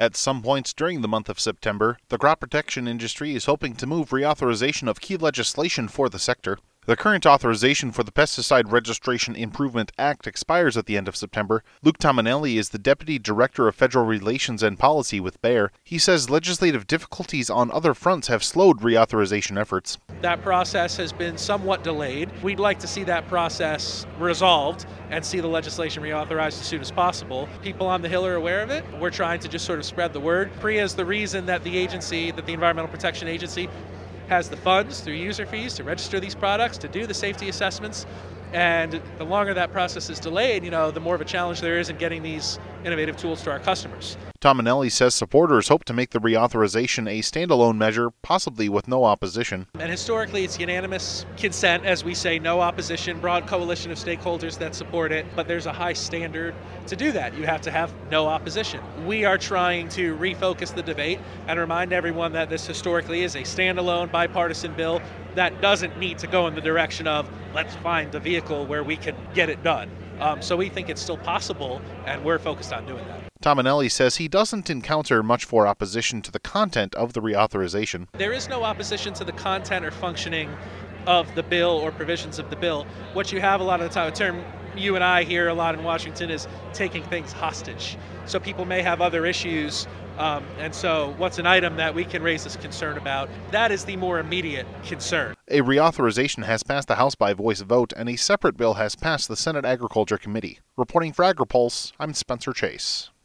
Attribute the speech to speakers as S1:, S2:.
S1: At some points during the month of September, the crop protection industry is hoping to move reauthorization of key legislation for the sector. The current authorization for the Pesticide Registration Improvement Act expires at the end of September. Luke Tominelli is the Deputy Director of Federal Relations and Policy with Bayer. He says legislative difficulties on other fronts have slowed reauthorization efforts.
S2: That process has been somewhat delayed. We'd like to see that process resolved and see the legislation reauthorized as soon as possible. People on the Hill are aware of it. We're trying to just sort of spread the word. PRIA is the reason that the agency, that the Environmental Protection Agency, has the funds through user fees to register these products, to do the safety assessments. And the longer that process is delayed, you know, the more of a challenge there is in getting these innovative tools to our customers.
S1: Tominelli says supporters hope to make the reauthorization a standalone measure, possibly with no opposition.
S2: And historically, it's unanimous consent, as we say, no opposition, broad coalition of stakeholders that support it. But there's a high standard to do that. You have to have no opposition. We are trying to refocus the debate and remind everyone that this historically is a standalone bipartisan bill that doesn't need to go in the direction of let's find a vehicle where we can get it done. Um, so we think it's still possible, and we're focused on doing that.
S1: Tominelli says he doesn't encounter much for opposition to the content of the reauthorization.
S2: There is no opposition to the content or functioning of the bill or provisions of the bill. What you have a lot of the time, a term you and I hear a lot in Washington is taking things hostage. So people may have other issues. Um, and so, what's an item that we can raise this concern about? That is the more immediate concern.
S1: A reauthorization has passed the House by voice vote, and a separate bill has passed the Senate Agriculture Committee. Reporting for AgriPulse, I'm Spencer Chase.